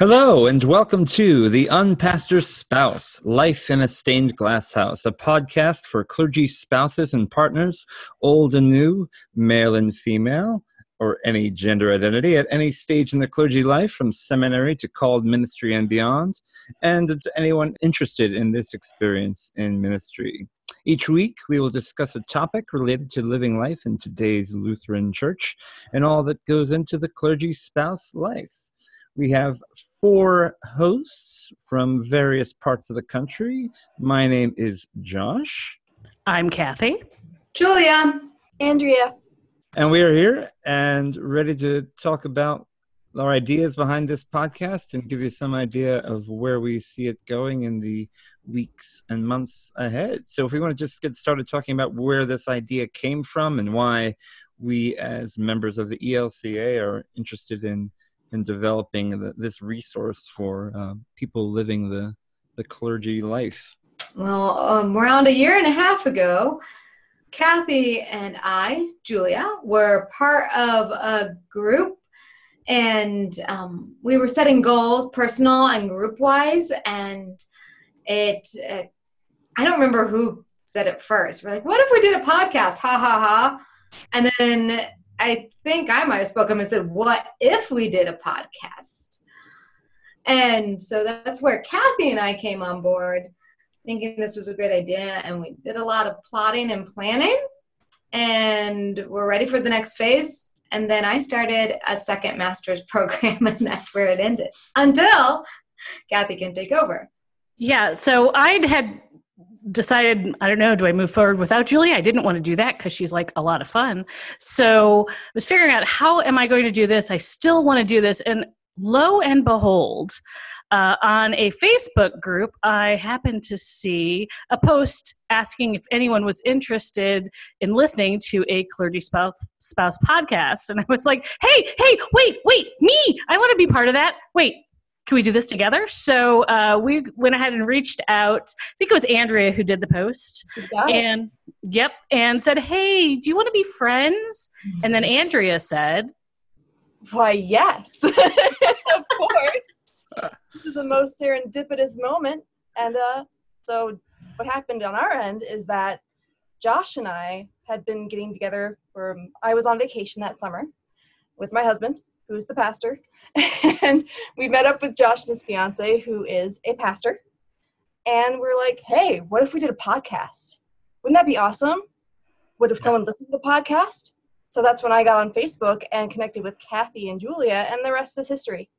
Hello, and welcome to The Unpastor's Spouse Life in a Stained Glass House, a podcast for clergy spouses and partners, old and new, male and female, or any gender identity at any stage in the clergy life, from seminary to called ministry and beyond, and to anyone interested in this experience in ministry. Each week, we will discuss a topic related to living life in today's Lutheran Church and all that goes into the clergy spouse life. We have four hosts from various parts of the country. My name is Josh. I'm Kathy. Julia. Andrea. And we are here and ready to talk about our ideas behind this podcast and give you some idea of where we see it going in the weeks and months ahead. So, if we want to just get started talking about where this idea came from and why we, as members of the ELCA, are interested in in developing the, this resource for uh, people living the the clergy life? Well, um, around a year and a half ago, Kathy and I, Julia, were part of a group and um, we were setting goals, personal and group wise. And it, I don't remember who said it first. We're like, what if we did a podcast? Ha ha ha. And then I think I might have spoken and said, What if we did a podcast? And so that's where Kathy and I came on board, thinking this was a great idea. And we did a lot of plotting and planning, and we're ready for the next phase. And then I started a second master's program, and that's where it ended until Kathy can take over. Yeah, so I'd had decided i don't know do i move forward without julie? I didn't want to do that because she's like a lot of fun. So i was figuring out how am i going to do this? I still want to do this. And lo and behold uh, on a facebook group i happened to see a post asking if anyone was interested in listening to a clergy spouse, spouse podcast. And i was like hey hey wait wait me? I want to be part of that. Wait can we do this together? So uh, we went ahead and reached out. I think it was Andrea who did the post. And yep, and said, "Hey, do you want to be friends?" And then Andrea said, "Why, yes, of course." this is the most serendipitous moment, and uh, so what happened on our end is that Josh and I had been getting together for. I was on vacation that summer with my husband, who's the pastor, and we met up with Josh and his fiance, who is a pastor. And we're like, hey, what if we did a podcast? Wouldn't that be awesome? What if someone listened to the podcast? So that's when I got on Facebook and connected with Kathy and Julia, and the rest is history.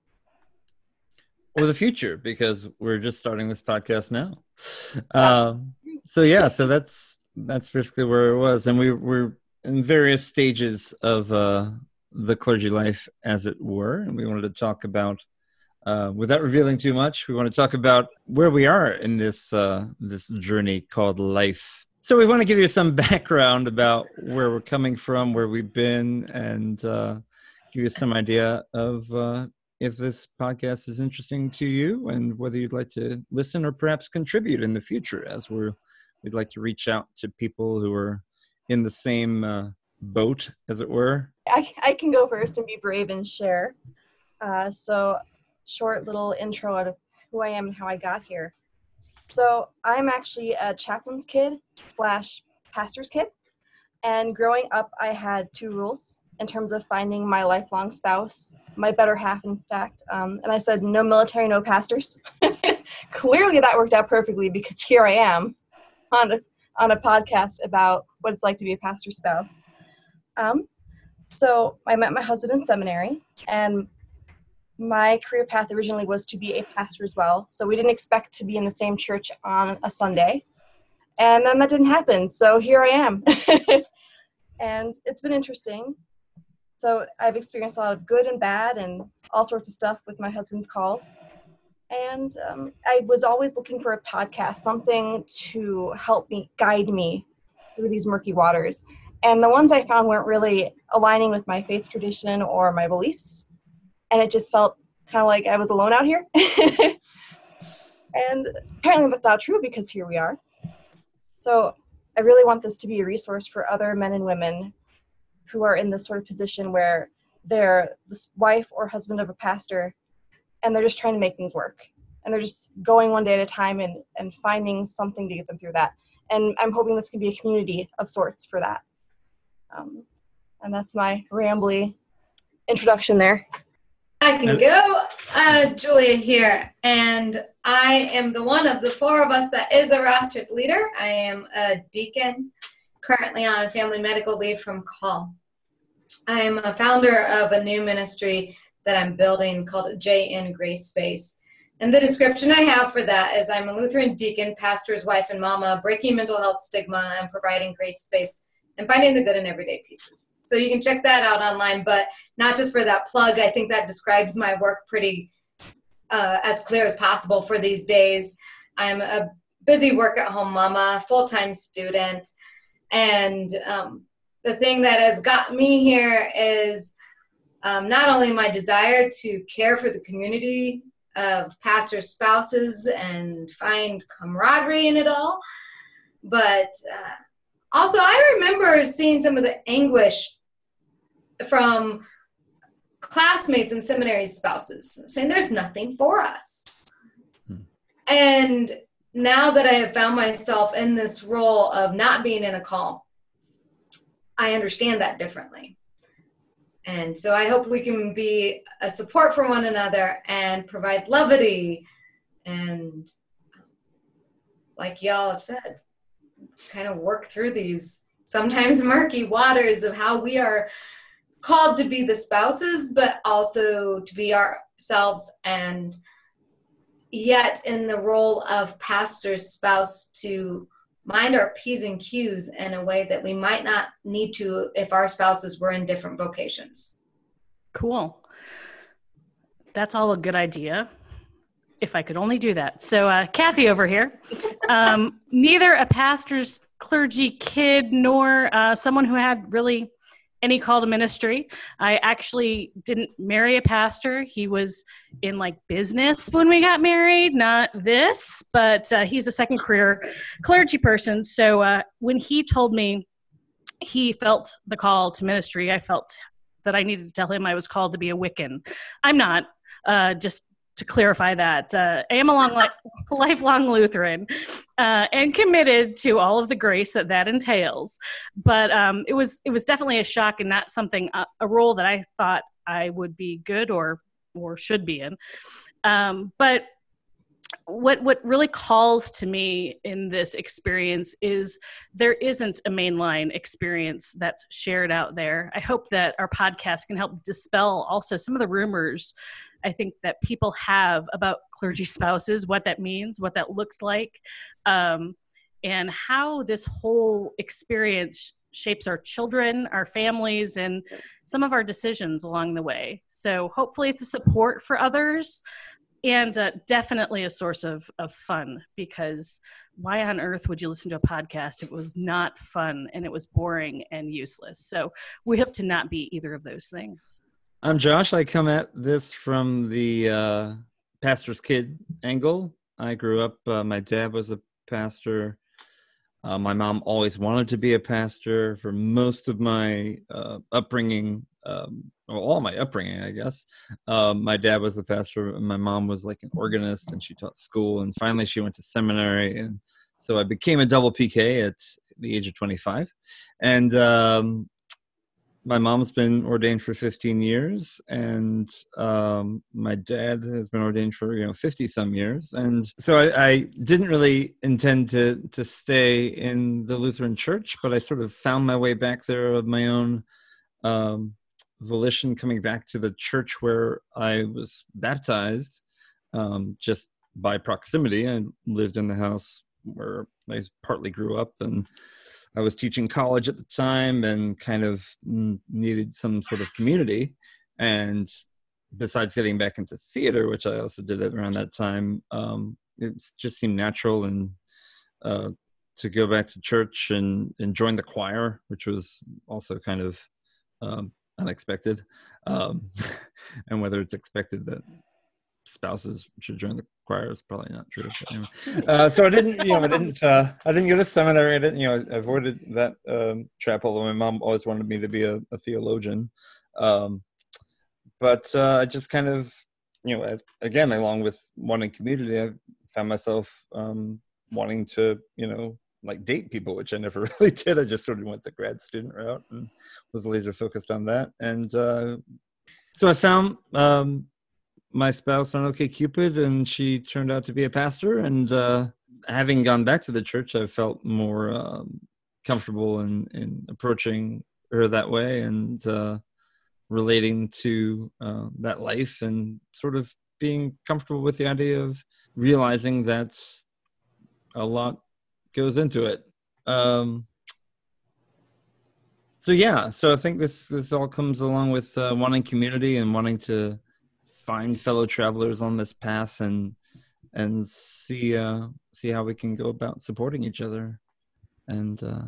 Or the future, because we're just starting this podcast now. Um, so yeah, so that's that's basically where it was, and we we're in various stages of uh, the clergy life, as it were. And we wanted to talk about, uh, without revealing too much, we want to talk about where we are in this uh, this journey called life. So we want to give you some background about where we're coming from, where we've been, and uh, give you some idea of uh, if this podcast is interesting to you and whether you'd like to listen or perhaps contribute in the future as we're we'd like to reach out to people who are in the same uh, boat as it were I, I can go first and be brave and share. Uh, so, short little intro of who I am and how I got here. So, I'm actually a chaplain's kid slash pastor's kid. And growing up, I had two rules in terms of finding my lifelong spouse, my better half, in fact. Um, and I said, no military, no pastors. Clearly, that worked out perfectly because here I am on a, on a podcast about what it's like to be a pastor's spouse. Um, so I met my husband in seminary, and my career path originally was to be a pastor as well. So we didn't expect to be in the same church on a Sunday. And then that didn't happen. So here I am. and it's been interesting. So I've experienced a lot of good and bad and all sorts of stuff with my husband's calls. And um, I was always looking for a podcast, something to help me guide me through these murky waters. And the ones I found weren't really aligning with my faith tradition or my beliefs. And it just felt kind of like I was alone out here. and apparently that's not true because here we are. So I really want this to be a resource for other men and women who are in this sort of position where they're the wife or husband of a pastor and they're just trying to make things work. And they're just going one day at a time and, and finding something to get them through that. And I'm hoping this can be a community of sorts for that. Um, and that's my rambly introduction there. I can go. Uh, Julia here, and I am the one of the four of us that is a rostered leader. I am a deacon, currently on family medical leave from call. I am a founder of a new ministry that I'm building called JN Grace Space. And the description I have for that is I'm a Lutheran deacon, pastor's wife, and mama, breaking mental health stigma and providing grace space and finding the good in everyday pieces. So you can check that out online, but not just for that plug. I think that describes my work pretty uh, as clear as possible for these days. I'm a busy work at home mama, full time student, and um, the thing that has got me here is um, not only my desire to care for the community of pastors' spouses and find camaraderie in it all, but uh, also I remember seeing some of the anguish from classmates and seminary spouses saying there's nothing for us. Hmm. And now that I have found myself in this role of not being in a call, I understand that differently. And so I hope we can be a support for one another and provide levity and, like y'all have said, kind of work through these sometimes murky waters of how we are called to be the spouses, but also to be ourselves and yet in the role of pastor's spouse to mind our P's and Q's in a way that we might not need to if our spouses were in different vocations. Cool. That's all a good idea. If I could only do that. So, uh, Kathy over here, um, neither a pastor's clergy kid nor uh, someone who had really any call to ministry. I actually didn't marry a pastor. He was in like business when we got married, not this, but uh, he's a second career clergy person. So uh, when he told me he felt the call to ministry, I felt that I needed to tell him I was called to be a Wiccan. I'm not. Uh, just to clarify that. Uh, I am a long, li- lifelong Lutheran uh, and committed to all of the grace that that entails. But um, it was it was definitely a shock and not something uh, a role that I thought I would be good or or should be in. Um, but what what really calls to me in this experience is there isn't a mainline experience that's shared out there. I hope that our podcast can help dispel also some of the rumors I think that people have about clergy spouses, what that means, what that looks like, um, and how this whole experience shapes our children, our families, and some of our decisions along the way. So hopefully, it's a support for others and uh, definitely a source of, of fun because why on earth would you listen to a podcast if it was not fun and it was boring and useless? So we hope to not be either of those things. I'm Josh. I come at this from the uh, pastor's kid angle. I grew up, uh, my dad was a pastor. Uh, my mom always wanted to be a pastor for most of my uh, upbringing, um, all my upbringing, I guess. Um, my dad was a pastor, and my mom was like an organist, and she taught school. And finally, she went to seminary, and so I became a double PK at the age of 25. And um, my mom's been ordained for 15 years and um, my dad has been ordained for you know 50 some years. And so I, I, didn't really intend to to stay in the lutheran church but i sort of found my way back there of my own um, volition coming back to the church where i was baptized um, just by proximity. I lived in the house where i partly grew up and I was teaching college at the time and kind of needed some sort of community. And besides getting back into theater, which I also did around that time, um, it just seemed natural and uh, to go back to church and, and join the choir, which was also kind of um, unexpected. Um, and whether it's expected that spouses should join the choir is probably not true. Anyway. Uh, so I didn't, you know, I didn't, uh, I didn't go to seminary. I didn't, you know, I avoided that um, trap. Although my mom always wanted me to be a, a theologian, um, but uh, I just kind of you know, as again, along with wanting community, I found myself um, wanting to, you know, like date people, which I never really did. I just sort of went the grad student route and was laser focused on that. And uh, so I found um, my spouse on OkCupid, and she turned out to be a pastor. And uh, having gone back to the church, I felt more um, comfortable in, in approaching her that way and uh, relating to uh, that life and sort of being comfortable with the idea of realizing that a lot goes into it. Um, so yeah, so I think this this all comes along with uh, wanting community and wanting to find fellow travelers on this path and and see uh, see how we can go about supporting each other and uh,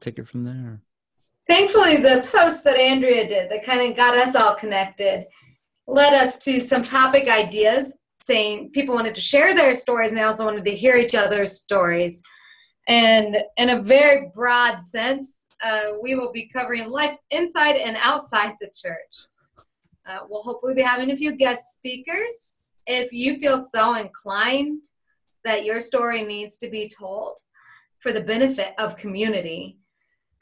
take it from there. Thankfully, the post that Andrea did that kind of got us all connected led us to some topic ideas saying people wanted to share their stories and they also wanted to hear each other's stories. And in a very broad sense, uh, we will be covering life inside and outside the church. Uh, we'll hopefully be having a few guest speakers. If you feel so inclined that your story needs to be told for the benefit of community,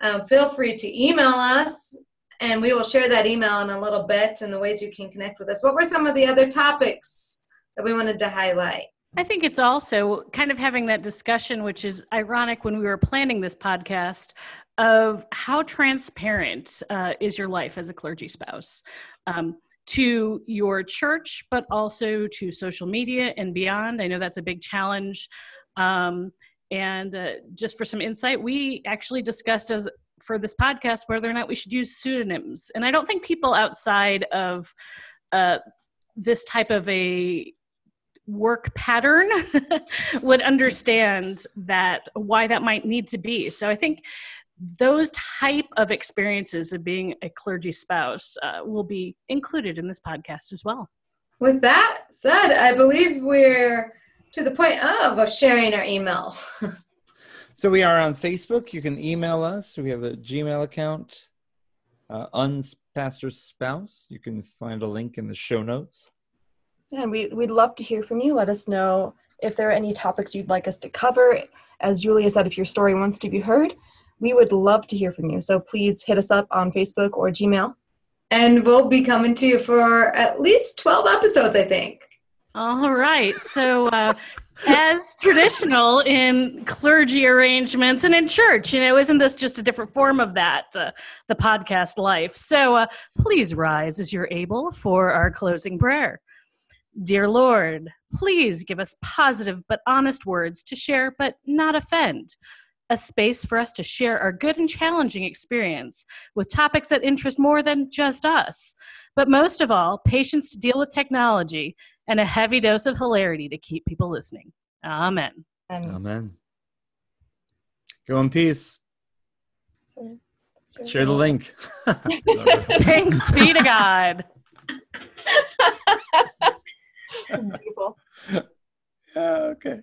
um, feel free to email us and we will share that email in a little bit and the ways you can connect with us. What were some of the other topics that we wanted to highlight? I think it's also kind of having that discussion, which is ironic when we were planning this podcast, of how transparent uh, is your life as a clergy spouse um, to your church, but also to social media and beyond. I know that's a big challenge. Um, and uh, just for some insight, we actually discussed as for this podcast whether or not we should use pseudonyms. And I don't think people outside of uh, this type of a work pattern would understand that why that might need to be. So I think those type of experiences of being a clergy spouse uh, will be included in this podcast as well. With that said, I believe we're to the point of sharing our email. so we are on Facebook. You can email us. We have a Gmail account, uh, Unpastor Spouse. You can find a link in the show notes. And we, we'd love to hear from you. Let us know if there are any topics you'd like us to cover. As Julia said, if your story wants to be heard, we would love to hear from you. So please hit us up on Facebook or Gmail. And we'll be coming to you for at least 12 episodes, I think. All right. So, uh, as traditional in clergy arrangements and in church, you know, isn't this just a different form of that, uh, the podcast life? So, uh, please rise as you're able for our closing prayer. Dear Lord, please give us positive but honest words to share but not offend. A space for us to share our good and challenging experience with topics that interest more than just us. But most of all, patience to deal with technology and a heavy dose of hilarity to keep people listening. Amen. Amen. Go in peace. Share the link. Thanks be to God. Beautiful. Yeah, okay.